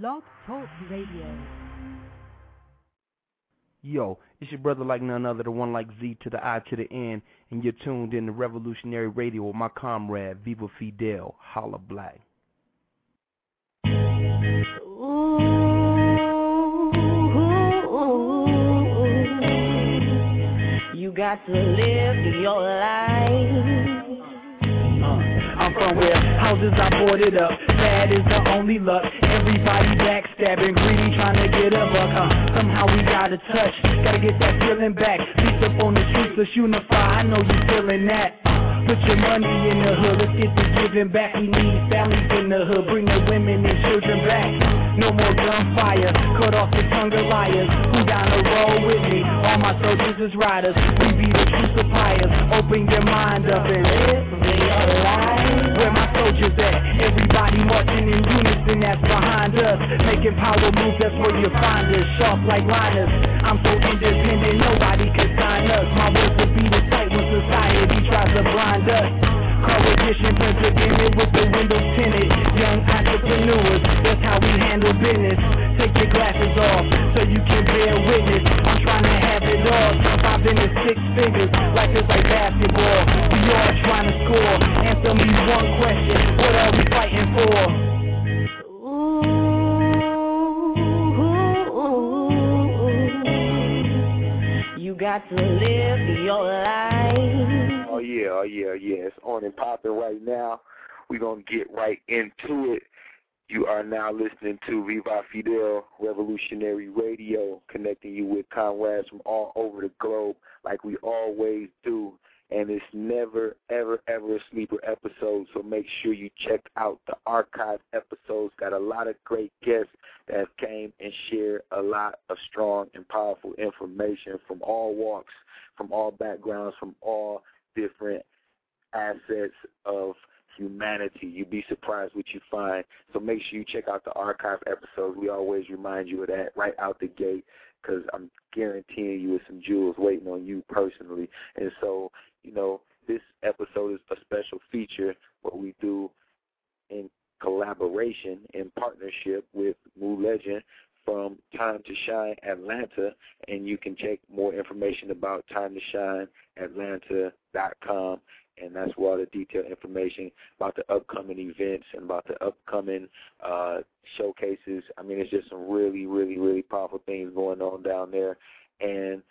Blog Talk Radio. Yo, it's your brother like none other, the one like Z to the I to the N, and you're tuned in to Revolutionary Radio with my comrade Viva Fidel, Holla Black. Ooh. You got to live your life. Uh. From where houses are boarded up. Bad is the only luck. Everybody backstabbing, greedy, trying to get a buck. Uh, somehow we gotta touch, gotta get that feeling back. Peace up on the streets, let's unify. I know you feeling that. Put your money in the hood, let's get the giving back. We need families in the hood, bring the women and children back. No more gunfire, cut off the tongue of liars. Who down the road with me? All my soldiers is riders. We be the true suppliers. Open your mind up and live your life. Where my soldiers at? Everybody marching in unison, that's behind us. Making power moves, that's where you find us. Sharp like liners. I'm so independent, nobody can sign us. My words will be the sight Get right into it. You are now listening to Viva Fidel Revolutionary Radio, connecting you with comrades from all over the globe, like we always do. And it's never, ever, ever a sleeper episode. So make sure you check out the archive episodes. Got a lot of great guests that have came and shared a lot of strong and powerful information from all walks, from all backgrounds, from all different assets of humanity. You'd be surprised what you find. So make sure you check out the archive episodes. We always remind you of that right out the gate because I'm guaranteeing you with some jewels waiting on you personally. And so, you know, this episode is a special feature what we do in collaboration, in partnership with Moo Legend from Time to Shine Atlanta, and you can check more information about Time to Shine Atlanta.com, and that's where all the detailed information about the upcoming events and about the upcoming uh, showcases. I mean, it's just some really, really, really powerful things going on down there, and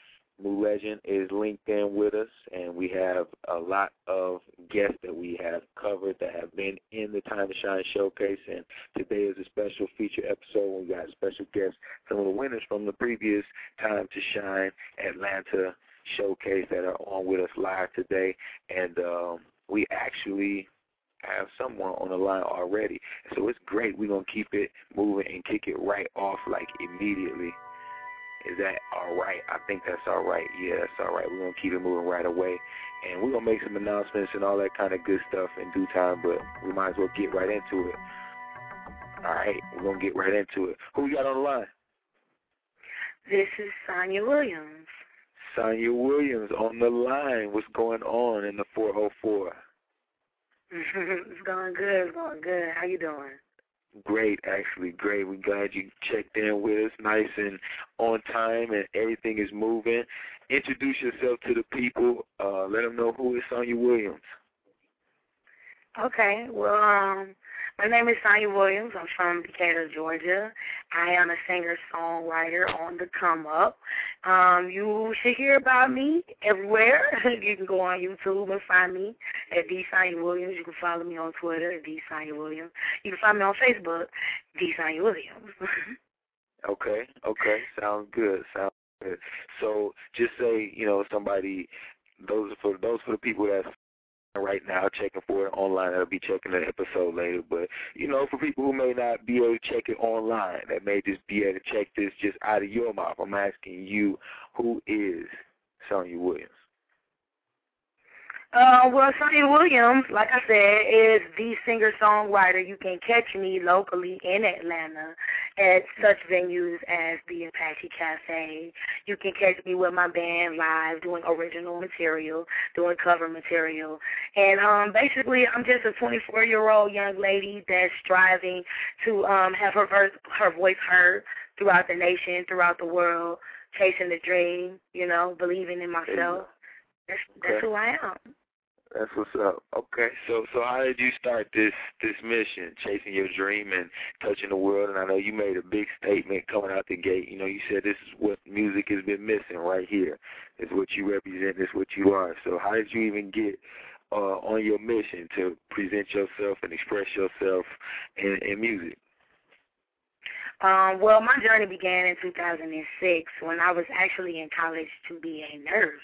Moo Legend is linked in with us, and we have a lot of guests that we have covered that have been in the Time to Shine showcase. And today is a special feature episode. We got special guests, some of the winners from the previous Time to Shine Atlanta showcase that are on with us live today. And um, we actually have someone on the line already. So it's great. We're going to keep it moving and kick it right off like immediately. Is that all right? I think that's all right. Yeah, that's all right. We're going to keep it moving right away. And we're going to make some announcements and all that kind of good stuff in due time, but we might as well get right into it. All right, we're going to get right into it. Who we got on the line? This is Sonya Williams. Sonya Williams on the line. What's going on in the 404? it's going good. It's going good. How you doing? Great, actually, great. We're glad you checked in with us, nice and on time, and everything is moving. Introduce yourself to the people. Uh, let them know who is Sonya Williams. Okay. Well, um, my name is Sonya Williams. I'm from Decatur, Georgia. I am a singer-songwriter on the come up. Um, you should hear about me everywhere. you can go on YouTube and find me at D. Sonya Williams. You can follow me on Twitter at D. Sonya Williams. You can find me on Facebook, D. Sonya Williams. okay, okay. Sounds good. Sounds good. So just say, you know, somebody those for those for the people that's right now checking for it online. I'll be checking the episode later. But, you know, for people who may not be able to check it online, that may just be able to check this just out of your mouth, I'm asking you, who is Sonya Williams? Uh, well, Sonya Williams, like I said, is the singer-songwriter. You can catch me locally in Atlanta at such venues as the Apache Cafe. You can catch me with my band live doing original material, doing cover material. And um, basically, I'm just a 24-year-old young lady that's striving to um, have her, verse, her voice heard throughout the nation, throughout the world, chasing the dream, you know, believing in myself. That's, that's Okay. who I am. That's what's up. Okay, so so how did you start this this mission, chasing your dream and touching the world? And I know you made a big statement coming out the gate. You know, you said this is what music has been missing right here. It's what you represent. It's what you are. So how did you even get uh, on your mission to present yourself and express yourself in, in music? Um, well, my journey began in 2006 when I was actually in college to be a nurse.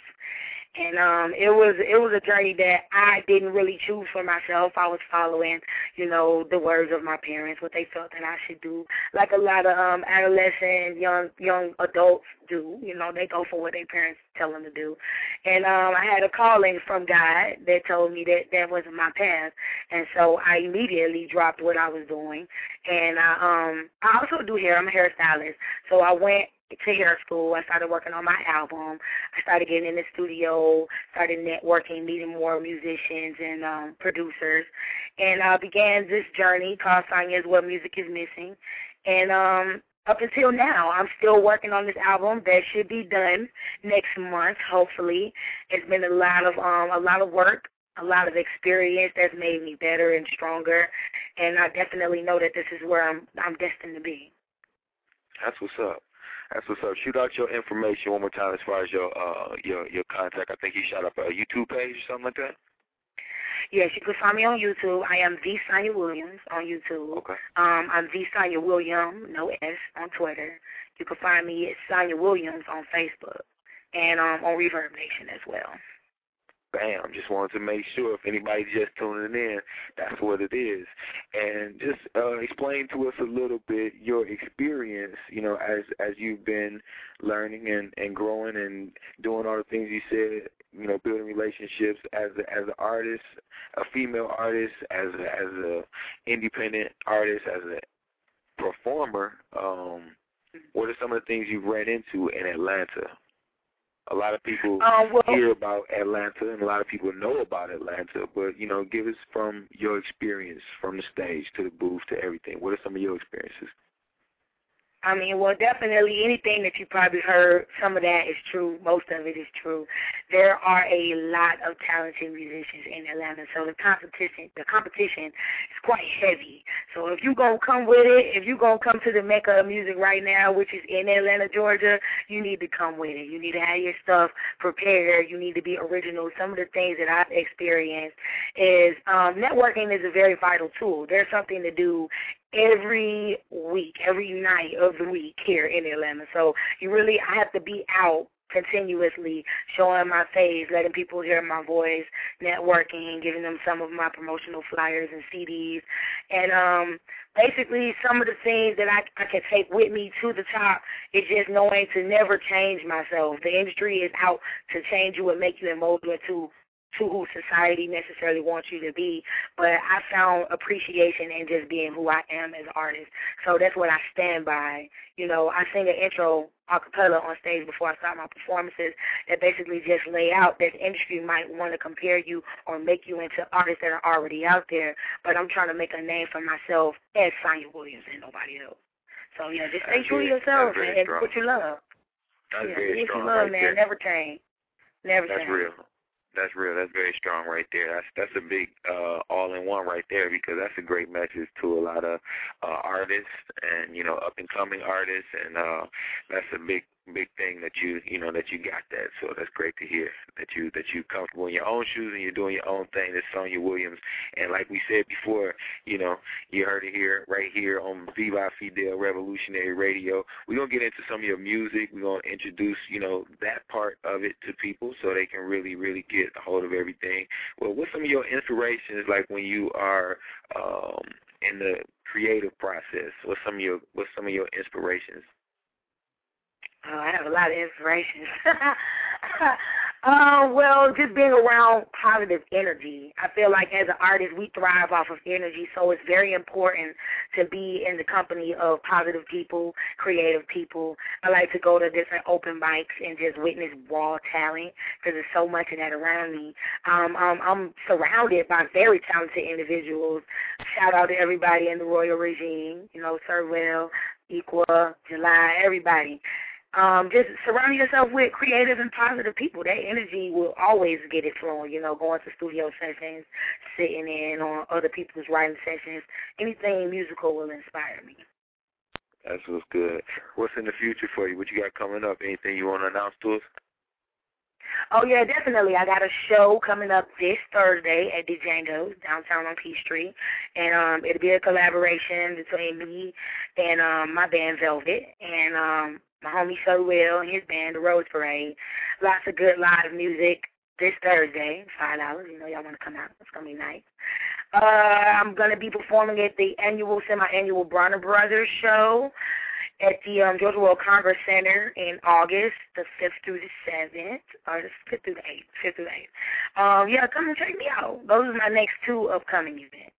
And um it was it was a journey that I didn't really choose for myself. I was following, you know, the words of my parents, what they felt that I should do. Like a lot of um adolescent young young adults do, you know, they go for what their parents tell them to do. And um I had a calling from God that told me that that wasn't my path. And so I immediately dropped what I was doing and I um I also do hair. I'm a hairstylist. So I went to hair school. I started working on my album. I started getting in the studio, started networking, meeting more musicians and um producers. And I began this journey called Sonya's What Music is Missing. And um up until now, I'm still working on this album that should be done next month, hopefully. It's been a lot of um a lot of work, a lot of experience that's made me better and stronger and I definitely know that this is where I'm I'm destined to be. That's what's up. That's what's up. Shoot out your information one more time as far as your uh your your contact. I think you shot up a YouTube page or something like that. Yes, you can find me on YouTube. I am V Sonya Williams on YouTube. Okay. Um, I'm the Sonya William, no S, on Twitter. You can find me at Sonya Williams on Facebook and um on Reverb Nation as well. Bam. Just wanted to make sure if anybody's just tuning in, that's what it is. And just uh, explain to us a little bit your experience, you know, as as you've been learning and, and growing and doing all the things you said, you know, building relationships as a, as an artist, a female artist, as a, as a independent artist, as a performer. Um, what are some of the things you've ran into in Atlanta? A lot of people Um, well, hear about Atlanta and a lot of people know about Atlanta, but you know, give us from your experience from the stage to the booth to everything. What are some of your experiences? I mean, well, definitely anything that you probably heard, some of that is true. Most of it is true. There are a lot of talented musicians in Atlanta, so the competition, the competition is quite heavy. So if you gonna come with it, if you gonna come to the mecca of music right now, which is in Atlanta, Georgia, you need to come with it. You need to have your stuff prepared. You need to be original. Some of the things that I've experienced is um, networking is a very vital tool. There's something to do every week, every night of the week here in Atlanta. So you really, I have to be out continuously showing my face, letting people hear my voice, networking, giving them some of my promotional flyers and CDs. And um basically some of the things that I I can take with me to the top is just knowing to never change myself. The industry is out to change you and make you and mold you into to who society necessarily wants you to be, but I found appreciation in just being who I am as an artist. So that's what I stand by. You know, I sing an intro a cappella on stage before I start my performances that basically just lay out that the industry might want to compare you or make you into artists that are already out there, but I'm trying to make a name for myself as Sonya Williams and nobody else. So yeah, just stay true to yourself and, and strong. what you love. That's yeah, very strong you love, right man, there. never change. Never That's change. real. That's real. That's very strong right there. That's that's a big uh all in one right there because that's a great message to a lot of uh artists and, you know, up and coming artists and uh that's a big big thing that you you know that you got that. So that's great to hear that you that you comfortable in your own shoes and you're doing your own thing. That's Sonya Williams. And like we said before, you know, you heard it here right here on Viva Fidel Revolutionary Radio. We're gonna get into some of your music. We're gonna introduce, you know, that part of it to people so they can really, really get a hold of everything. Well, what's some of your inspirations like when you are um in the creative process? What's some of your what's some of your inspirations? Oh, I have a lot of inspirations. Uh, well, just being around positive energy. I feel like as an artist, we thrive off of energy, so it's very important to be in the company of positive people, creative people. I like to go to different open mics and just witness raw talent because there's so much of that around me. Um, um, I'm surrounded by very talented individuals. Shout out to everybody in the royal regime, you know, Sir Will, Equa, July, everybody um, just surround yourself with creative and positive people. That energy will always get it flowing. You know, going to studio sessions, sitting in on other people's writing sessions, anything musical will inspire me. That's what's good. What's in the future for you? What you got coming up? Anything you want to announce to us? Oh yeah, definitely. I got a show coming up this Thursday at Django's downtown on Peachtree, and um, it'll be a collaboration between me and um, my band Velvet, and um, my homie So Will and his band, the Rose Parade. Lots of good live music this Thursday, five dollars. You know, y'all want to come out. It's gonna be nice. Uh, I'm gonna be performing at the annual, semi-annual Bronner Brothers show at the um, Georgia World Congress Center in August, the fifth through the seventh, or the fifth through the eighth, fifth through the eighth. Um, yeah, come and check me out. Those are my next two upcoming events.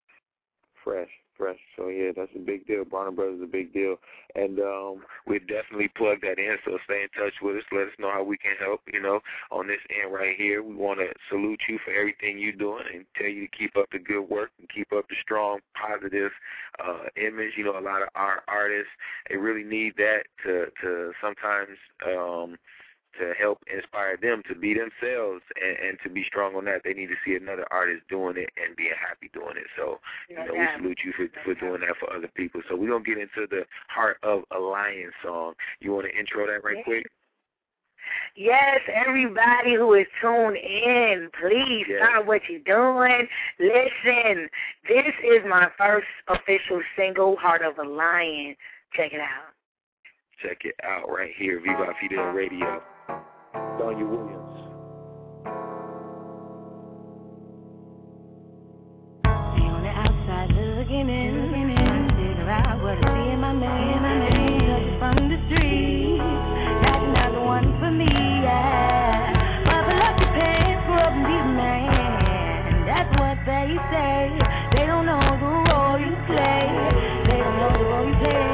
Fresh fresh. So yeah, that's a big deal. Bronner Brothers is a big deal, and um, we definitely plug that in. So stay in touch with us. Let us know how we can help. You know, on this end right here, we want to salute you for everything you're doing and tell you to keep up the good work and keep up the strong, positive uh, image. You know, a lot of our artists they really need that to to sometimes. um to help inspire them to be themselves and, and to be strong on that. They need to see another artist doing it and being happy doing it. So, you know, we salute you for for doing that for other people. So we're gonna get into the heart of a lion song. You want to intro that right quick? Yes, everybody who is tuned in, please yes. stop what you're doing. Listen, this is my first official single, Heart of a Lion. Check it out. Check it out right here, Viva Fidel Radio. Sonya Williams. on the outside looking in, what I see in my from the street. That's not the one for me, yeah. Up and be a man. That's what they say. They don't know the role you play. They don't know the role you play.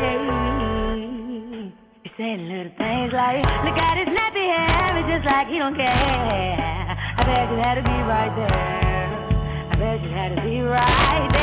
Little things like, look at his just like he don't care. I bet you had to be right there. I bet you had to be right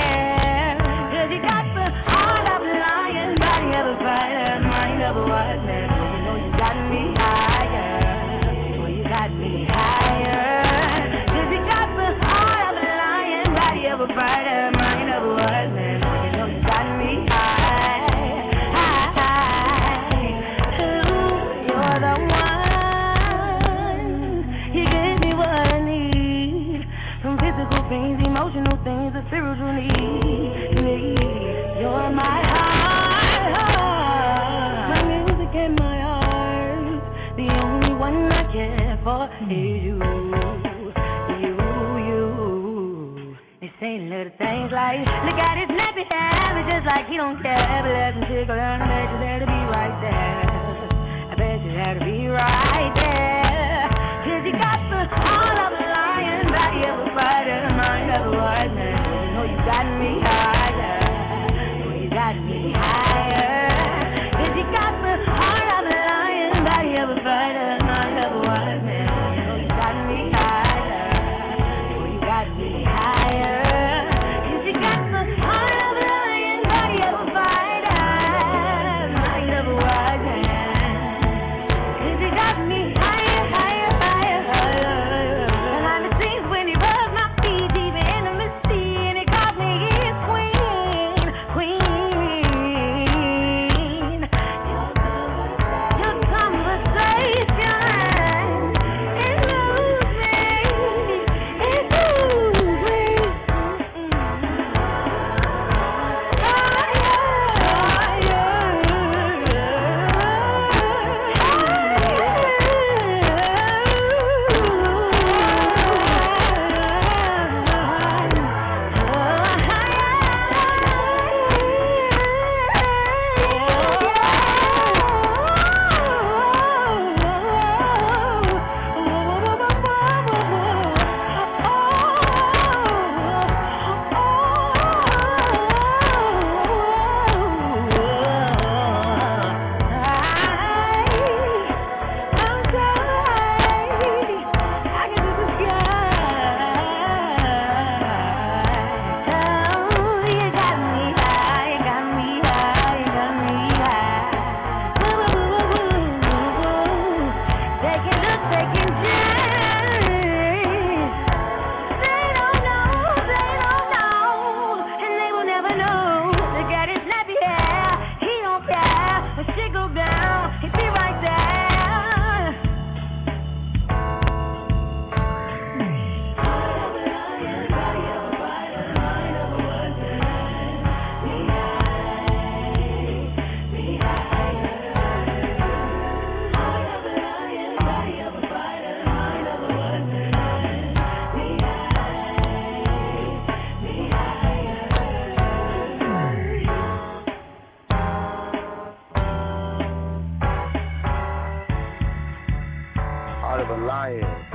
Lion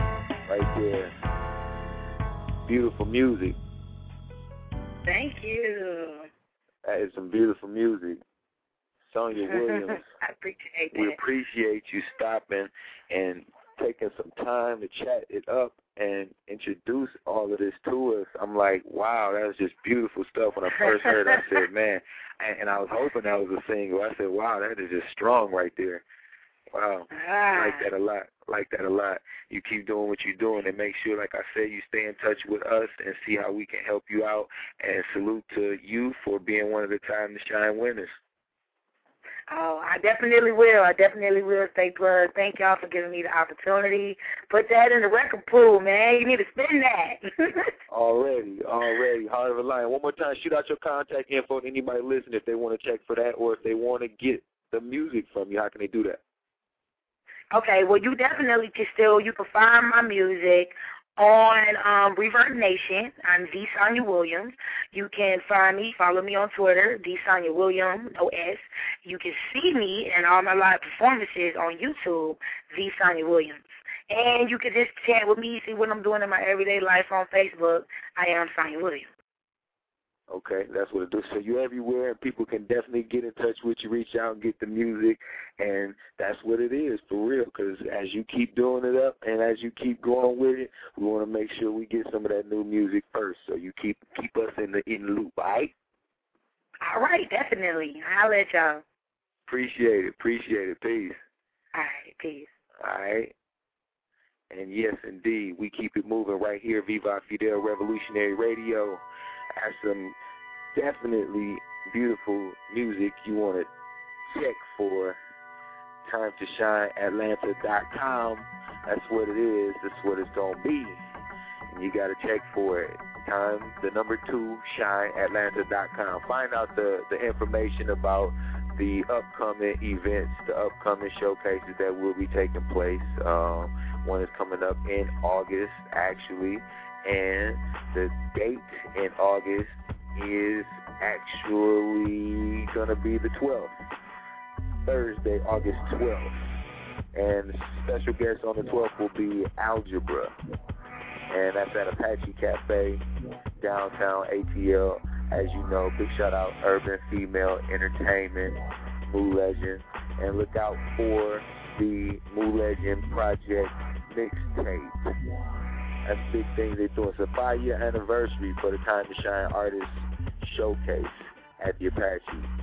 right there. Beautiful music. Thank you. That is some beautiful music. Sonya Williams. I appreciate that. We appreciate you stopping and taking some time to chat it up and introduce all of this to us. I'm like, wow, that was just beautiful stuff. When I first heard it, I said, man, and, and I was hoping that was a single. I said, wow, that is just strong right there. Wow. Ah. Like that a lot. Like that a lot. You keep doing what you're doing and make sure, like I said, you stay in touch with us and see how we can help you out. And salute to you for being one of the time to shine winners. Oh, I definitely will. I definitely will stay plugged. Thank y'all for giving me the opportunity. Put that in the record pool, man. You need to spin that. Already, already. Heart of a Lion. One more time, shoot out your contact info to anybody listening if they want to check for that or if they want to get the music from you. How can they do that? Okay, well, you definitely can still, you can find my music on um, Reverb Nation. I'm D. Sonya Williams. You can find me, follow me on Twitter, D. Sonya Williams, no S. You can see me and all my live performances on YouTube, D. Sonya Williams. And you can just chat with me, see what I'm doing in my everyday life on Facebook. I am Sonya Williams. Okay, that's what it does. So you're everywhere, and people can definitely get in touch with you, reach out and get the music, and that's what it is for real. Because as you keep doing it up, and as you keep going with it, we want to make sure we get some of that new music first. So you keep keep us in the in the loop, all right? All right, definitely. I'll let y'all. Appreciate it, appreciate it. Peace. All right, peace. All right. And yes, indeed, we keep it moving right here, Viva Fidel Revolutionary Radio. Have some definitely beautiful music you want to check for. Time to Shine Atlanta.com. That's what it is. That's what it's going to be. And you got to check for it. Time, the number two, shineatlanta.com. Find out the, the information about the upcoming events, the upcoming showcases that will be taking place. Um, one is coming up in August, actually, and the date in August is actually going to be the 12th, Thursday, August 12th. And special guest on the 12th will be Algebra, and that's at Apache Cafe, downtown ATL. As you know, big shout out Urban Female Entertainment, Moo Legend, and look out for the Moo Legend Project mixtape. That's big thing they're doing. It's a five year anniversary for the Time to Shine Artist Showcase at the Apache,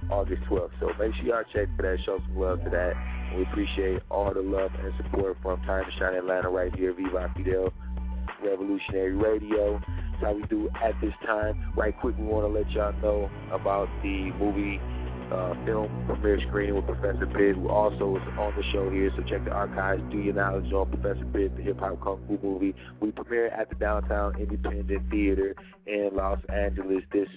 August 12th. So make sure y'all check for that, show some love to that. We appreciate all the love and support from Time to Shine Atlanta right here, Viva Fidel Revolutionary Radio. That's how we do at this time. Right quick, we want to let y'all know about the movie uh, film premiere screening with Professor Bid, who also is on the show here. So check the archives, do your knowledge on Professor Bid, the hip hop kung fu movie. We premiere at the Downtown Independent Theater in Los Angeles this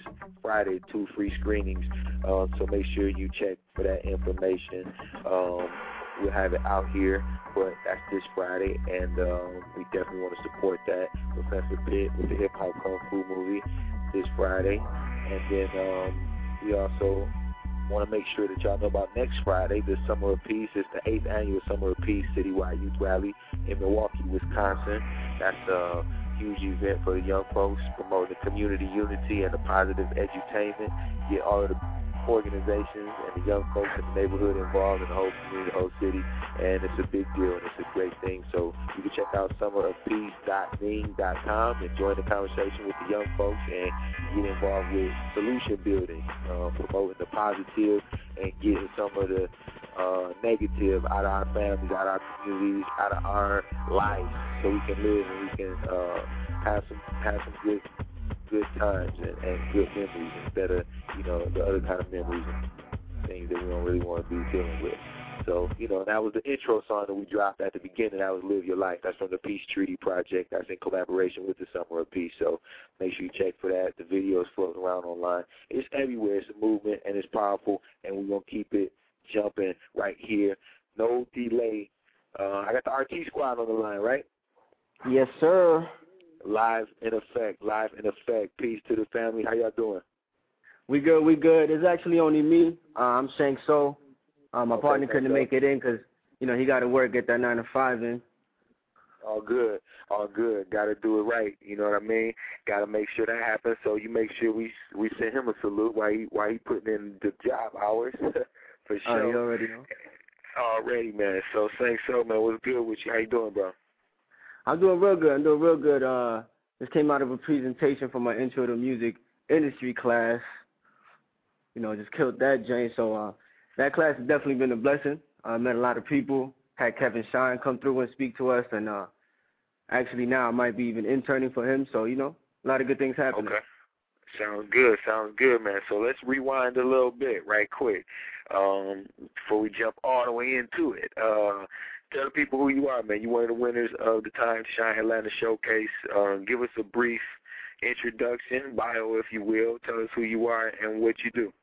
Friday. Two free screenings. Um, so make sure you check for that information. Um, we'll have it out here, but that's this Friday, and um, we definitely want to support that Professor Bid with the hip hop kung fu movie this Friday, and then um, we also want to make sure that y'all know about next Friday, the Summer of Peace. It's the eighth annual Summer of Peace Citywide Youth Rally in Milwaukee, Wisconsin. That's a huge event for the young folks, promoting community unity and the positive edutainment. Get all of the organizations and the young folks in the neighborhood involved in the whole community, the whole city, and it's a big deal and it's a great thing. So you can check out summerofpeace.ning.com and join the conversation with the young folks and get involved with solution building, uh, promoting the positive and getting some of the uh, negative out of our families, out of our communities, out of our lives, so we can live and we can uh, have some have some good good times and, and good memories instead of you know the other kind of memories and things that we don't really want to be dealing with. So, you know, that was the intro song that we dropped at the beginning. That was Live Your Life. That's from the Peace Treaty Project. That's in collaboration with the Summer of Peace. So make sure you check for that. The video is floating around online. It's everywhere. It's a movement, and it's powerful, and we're to keep it jumping right here. No delay. Uh, I got the RT squad on the line, right? Yes, sir. Live in effect. Live in effect. Peace to the family. How y'all doing? We good. We good. It's actually only me. Uh, I'm Shank So. Um, my Okay, partner couldn't make it in 'cause you know he got to work, get that nine to five in. All good, all good. Got to do it right. You know what I mean? Got to make sure that happens. So you make sure we we send him a salute while he while he putting in the job hours for sure. Oh, you already know. Already, man. So thanks, so man. What's good with you? How you doing, bro? I'm doing real good. I'm doing real good. Uh, this came out of a presentation from my intro to music industry class. You know, just killed that, Jane. So uh, that class has definitely been a blessing. I met a lot of people. Had Kevin Shine come through and speak to us, and uh, actually now I might be even interning for him. So you know, a lot of good things happening. Okay. Sounds good. Sounds good, man. So let's rewind a little bit, right quick, um, before we jump all the way into it. Uh, tell the people who you are, man. You one of the winners of the Time to Shine Atlanta Showcase. Um, give us a brief introduction, bio, if you will. Tell us who you are and what you do.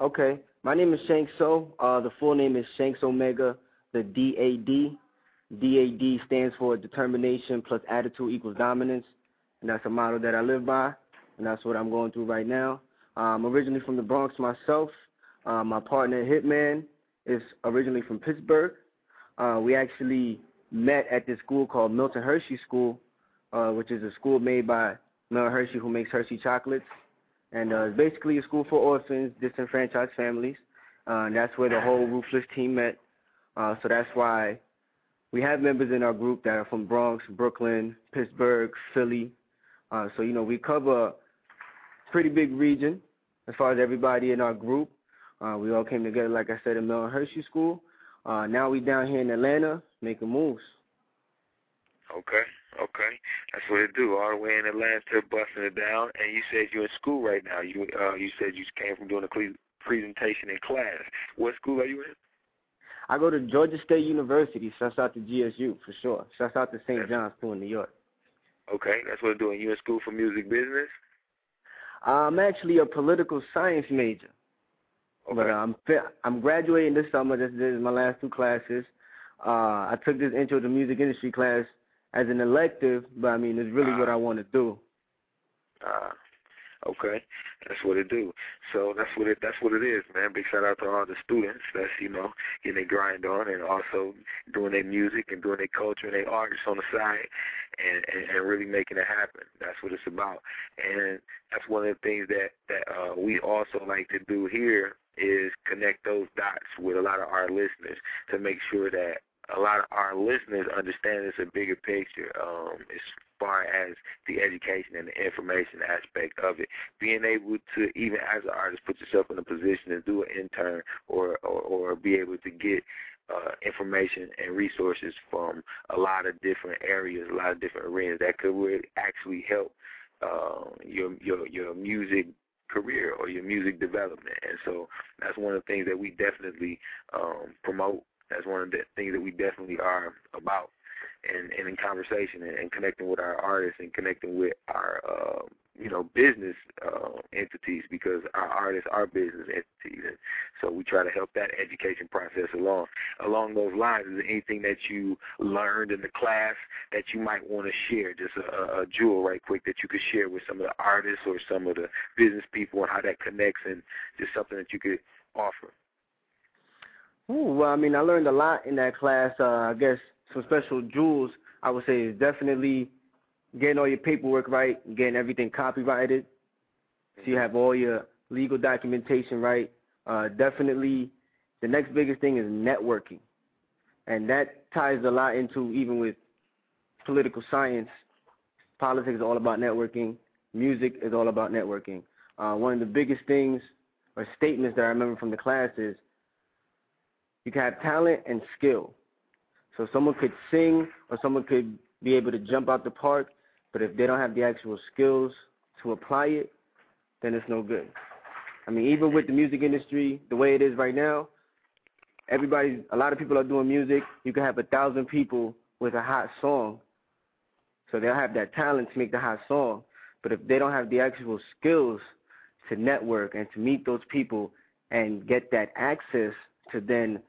Okay, my name is Shanks So. Uh, the full name is Shanks Omega. The DAD. DAD stands for Determination plus Attitude equals Dominance, and that's a motto that I live by, and that's what I'm going through right now. I'm originally from the Bronx myself. Uh, my partner Hitman is originally from Pittsburgh. Uh, we actually met at this school called Milton Hershey School, uh, which is a school made by Milton Hershey, who makes Hershey chocolates, and uh, it's basically a school for orphans, disenfranchised families. Uh, and that's where the whole Ruthless team met. Uh, so that's why we have members in our group that are from Bronx, Brooklyn, Pittsburgh, Philly. Uh, so you know we cover a pretty big region as far as everybody in our group. Uh, we all came together, like I said, in Milton Hershey School. Uh, now we down here in Atlanta making moves. Okay, okay, that's what it do. All the way in Atlanta, busting it down. And you said you're in school right now. You uh, you said you came from doing a presentation in class. What school are you in? I go to Georgia State University. Shouts out to GSU for sure. Shouts out to St. John's too in New York. Okay, that's what I'm doing. You in school for music business? I'm actually a political science major. But I'm I'm graduating this summer. This, this is my last two classes. Uh, I took this intro to music industry class as an elective, but I mean it's really what I want to do. Ah, okay, that's what it do. So that's what it that's what it is, man. Big shout out to all the students that's you know getting their grind on and also doing their music and doing their culture and their arts on the side, and, and and really making it happen. That's what it's about, and that's one of the things that that uh, we also like to do here is connect those dots with a lot of our listeners to make sure that a lot of our listeners understand it's a bigger picture um, as far as the education and the information aspect of it. Being able to, even as an artist, put yourself in a position to do an intern or, or, or be able to get uh, information and resources from a lot of different areas, a lot of different arenas that could really actually help uh, your your your music career or your music development. And so that's one of the things that we definitely um, promote. That's one of the things that we definitely are about. And, and in conversation and, and connecting with our artists and connecting with our uh, you know business uh, entities because our artists are business entities, and so we try to help that education process along. Along those lines, is there anything that you learned in the class that you might want to share? Just a, a jewel, right quick, that you could share with some of the artists or some of the business people, and how that connects, and just something that you could offer. Ooh, well, I mean, I learned a lot in that class. Uh, I guess some special jewels I would say is definitely getting all your paperwork right, getting everything copyrighted, so you have all your legal documentation right. Uh, definitely, the next biggest thing is networking, and that ties a lot into even with political science. Politics is all about networking. Music is all about networking. Uh, one of the biggest things or statements that I remember from the class is you can have talent and skill. So someone could sing or someone could be able to jump out the park, but if they don't have the actual skills to apply it, then it's no good. I mean, even with the music industry, the way it is right now, everybody, a lot of people are doing music. You can have a thousand people with a hot song, so they'll have that talent to make the hot song. But if they don't have the actual skills to network and to meet those people and get that access to then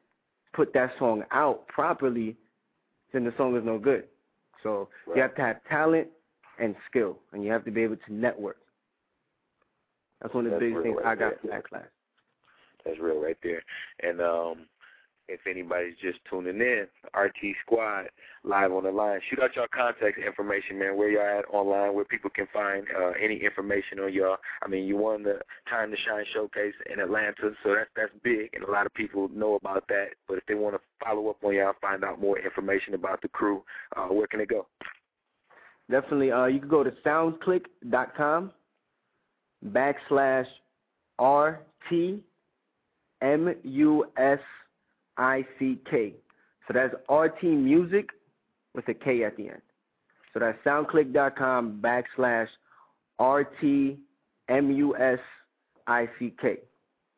put that song out properly, then the song is no good. So Right. you have to have talent and skill, and you have to be able to network. That's one of the That's biggest things right I got there. from that class. That's real right there. And um, if anybody's just tuning in, RT Squad live on the line. Shoot out your contact information, man. Where y'all at online, where people can find uh, any information on y'all. I mean, you won the Time to Shine showcase in Atlanta, so that's that's big, and a lot of people know about that. But if they want to follow up on y'all, find out more information about the crew, uh, where can they go? Definitely, uh, you can go to soundclick.com backslash R T M U S I C K. So that's RT Music with a K at the end. So that's soundclick.com backslash R T M U S I C K.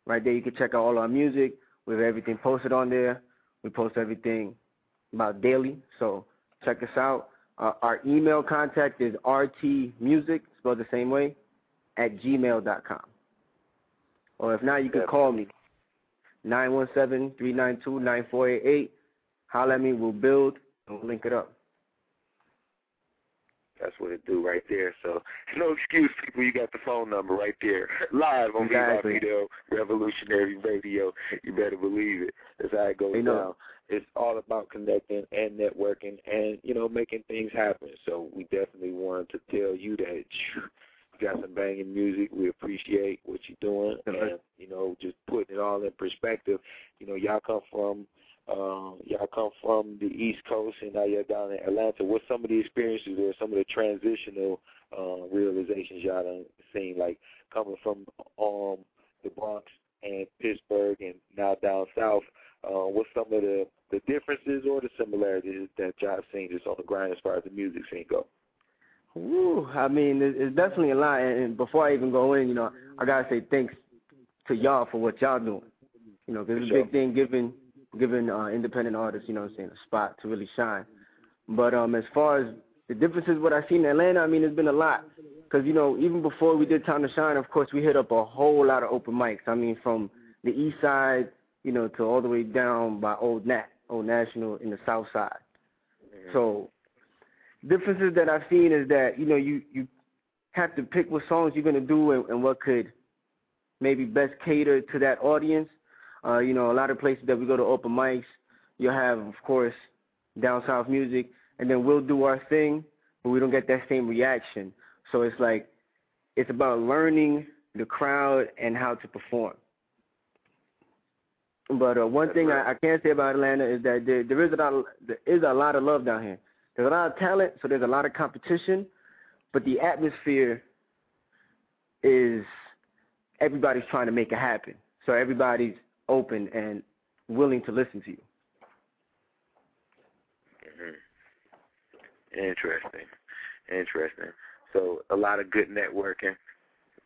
Right there, you can check out all our music. We have everything posted on there. We post everything about daily. So check us out. Uh, our email contact is rtmusic, spelled the same way, at gmail.com. Or if not, you can call me, 917-392-9488. Holler at me, we'll build, and we'll link it up. That's what it do right there. So no excuse, people. You got the phone number right there, live on exactly. Viva Revolutionary Radio. You better believe it. That's how it goes you know. down. It's all about connecting and networking, and you know making things happen. So we definitely wanted to tell you that you got some banging music. We appreciate what you're doing, and you know just putting it all in perspective. You know, y'all come from um, y'all come from the East Coast and now you're down in Atlanta. What's some of the experiences or some of the transitional uh, realizations y'all done seen, like coming from um, the Bronx and Pittsburgh and now down south? Uh, what's some of the, the differences or the similarities that y'all have seen just on the ground as far as the music scene go? Woo, I mean, it's definitely a lot. And before I even go in, you know, I gotta say thanks to y'all for what y'all doing. You know, because it's a big thing giving giving uh, independent artists, you know, what I'm saying, a spot to really shine. But um, as far as the differences, what I've seen in Atlanta, I mean, it's been a lot. Because you know, even before we did Time to Shine, of course, we hit up a whole lot of open mics. I mean, from the East Side, you know, to all the way down by Old Nat, Old National in the South Side. So differences that I've seen is that you know you you have to pick what songs you're gonna do and, and what could maybe best cater to that audience. Uh, you know, a lot of places that we go to open mics, you'll have, of course, down south music, and then we'll do our thing, but we don't get that same reaction. So it's like it's about learning the crowd and how to perform. But uh, one thing I, I can say about Atlanta is that there, there is a lot of, there is a lot of love down here. There's a lot of talent, so there's a lot of competition, but the atmosphere is everybody's trying to make it happen. So everybody's open and willing to listen to you. Mm-hmm. Interesting, interesting. So a lot of good networking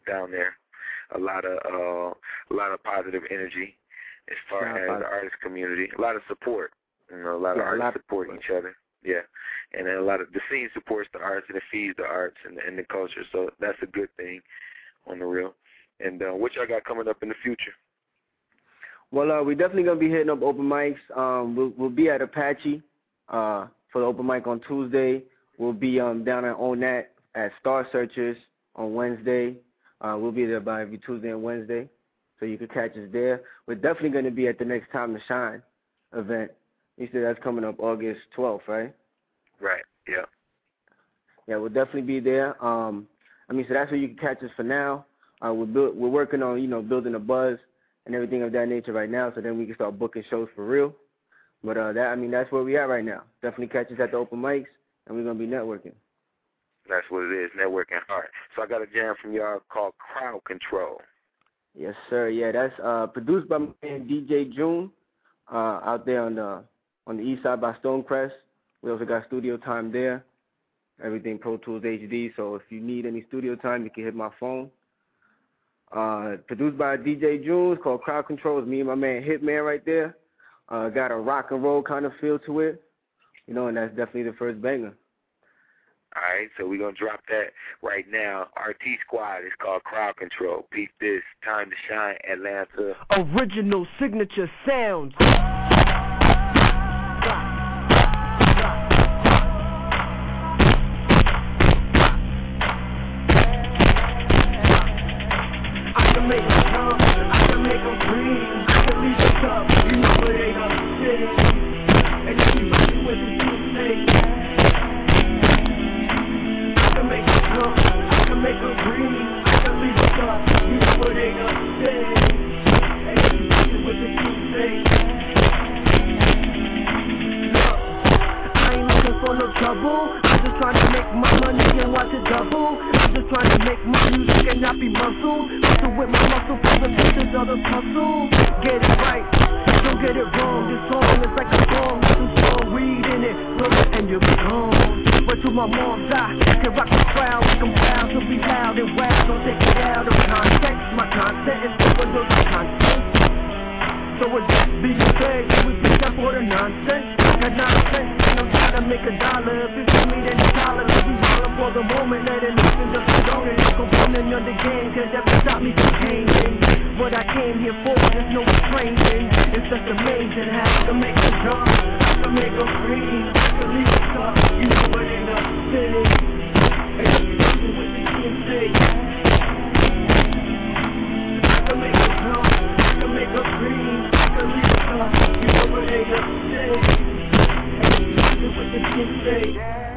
down there, a lot of uh, a lot of positive energy as far as the artist community, a lot of support. You know, a lot of Yeah, a artists lot support support. each other. Yeah, and then a lot of the scene supports the arts and it feeds the arts and, and the culture. So that's a good thing on the real. And uh, what y'all got coming up in the future? Well, uh, we're definitely gonna be hitting up open mics. Um, we'll we'll be at Apache uh, for the open mic on Tuesday. We'll be um, down at ONAT at Star Searchers on Wednesday. Uh, we'll be there by every Tuesday and Wednesday, so you can catch us there. We're definitely gonna be at the next Time to Shine event. You said that's coming up August 12th, right? Right. Yeah. Yeah, we'll definitely be there. Um, I mean, so that's where you can catch us for now. Uh, we're build, we're working on you know building a buzz and everything of that nature right now, so then we can start booking shows for real. But uh, that I mean, that's where we at right now. Definitely catch us at the open mics, and we're gonna be networking. That's what it is, networking hard. So I got a jam from y'all called Crowd Control. Yes, sir. Yeah, that's uh, produced by my man DJ June uh, out there on the on the east side by Stonecrest. We also got studio time there. Everything Pro Tools HD. So if you need any studio time, you can hit my phone. Uh, produced by DJ June. It's called Crowd Control. It's me and my man Hitman right there. Uh, got a rock and roll kind of feel to it. You know, and that's definitely the first banger. All right, so we're going to drop that right now. RT Squad is called Crowd Control. Peep this. Time to shine, Atlanta. Original signature sounds. Stop me. What I came here for, there's no training. It's just amazing how can make a jump, I can make I can leave a cup. You know what ain't up city. Make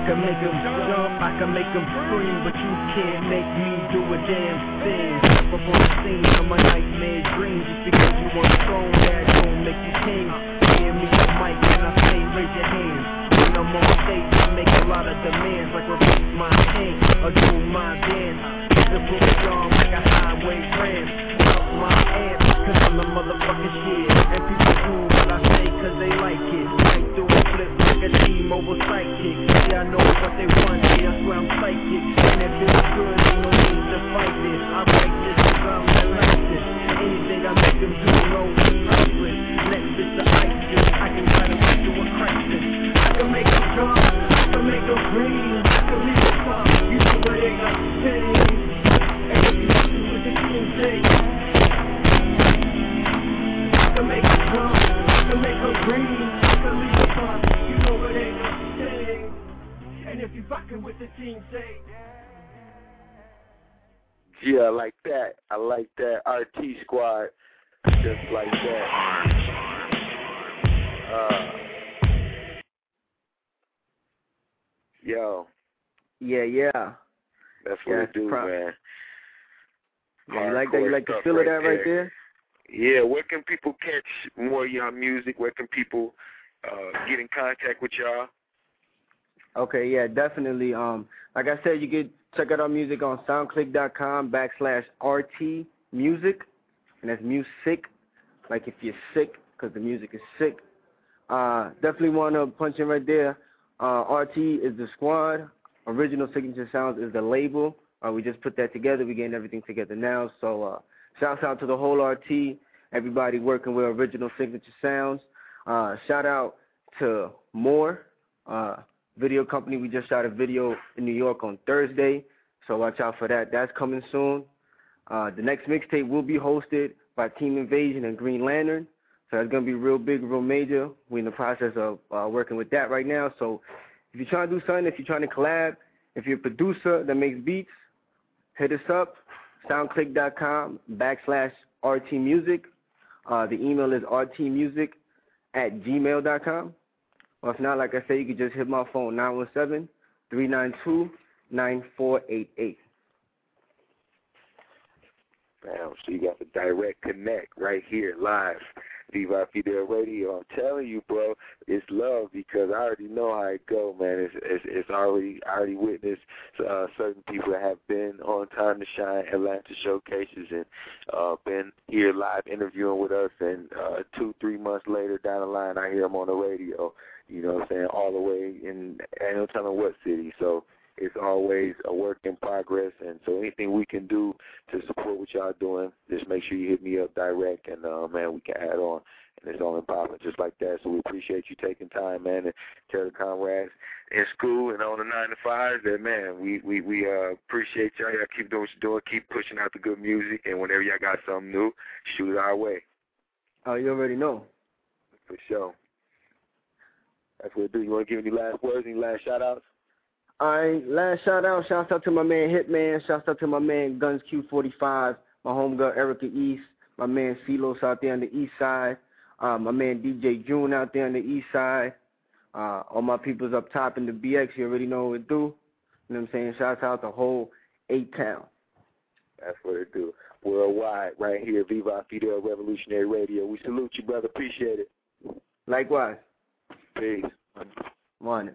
I can make them jump, I can make them scream, but you can't make me do a damn thing. Up on the scene of my nightmare dreams, just because you the throne, that don't make you king. Hand me the mic and I say raise your hands. When I'm on stage, I make a lot of demands, like repeat my thing or do my dance. Me on like a highway ram. Up my ass, cause I'm the motherfucking shit. And people do what I say cause they like it. Right through a flip like a T-Mobile sidekick. Yeah, I know what they want, yeah, I swear I'm psychic. And if it's good, ain't no need to fight this. I write this I'm relentless. Anything I make them do, no priceless. Next is the ISIS, I can I like that. RT Squad, just like that. Uh, yo, Yeah, yeah. that's what Yeah, it do, prob- man. Yeah, you like that? You like the feel of that right there? Yeah, where can people catch more of y'all music? Where can people uh, get in contact with y'all? Okay, yeah, definitely. Um, like I said, you can check out our music on SoundClick.com backslash RT Music, and that's music, like if you're sick, because the music is sick. Uh, definitely want to punch in right there. Uh, RT is the squad. Original Signature Sounds is the label. Uh, we just put that together. We're getting everything together now. So, uh, shouts out to the whole RT, everybody working with Original Signature Sounds. Uh, shout out to Moore, uh, video company. We just shot a video in New York on Thursday, so watch out for that. That's coming soon. Uh, the next mixtape will be hosted by Team Invasion and Green Lantern, so that's gonna be real big, real major. We're in the process of uh, working with that right now. So if you're trying to do something, if you're trying to collab, if you're a producer that makes beats, hit us up. SoundClick.com backslash RT Music. Uh, the email is rtmusic at gmail.com. Or if not, like I said, you can just hit my phone, 917-392-9488. Bam, so you got the direct connect right here, live. Viva Fidel Radio. I'm telling you, bro, it's love because I already know how it go, man. It's it's, it's already I already witnessed uh, certain people that have been on Time to Shine Atlanta showcases and uh, been here live interviewing with us, and uh, two three months later down the line, I hear them on the radio. You know what I'm saying? All the way in, I don't what city. So it's always a work in progress, and so anything we can do to support what y'all doing, just make sure you hit me up direct, and uh, man, we can add on, and it's on and popping just like that. So we appreciate you taking time, man, and tell the comrades in school and on the nine to fives that man, we we we uh, appreciate y'all. Y'all keep doing what you're doing, keep pushing out the good music, and whenever y'all got something new, shoot it our way Oh, you already know. for sure. That's what it do. You want to give any last words, any last shout outs? All right, last shout out. Shouts out to my man Hitman. Shouts out to my man Guns Q45. My homegirl Erica East. My man Silos out there on the east side. Uh, my man DJ June out there on the east side. Uh, all my peoples up top in the BX, you already know what it do. You know what I'm saying? Shouts out to the whole eight town. That's what it do. Worldwide, right here, Viva Fidel Revolutionary Radio. We salute you, brother. Appreciate it. Likewise. Peace. Morning.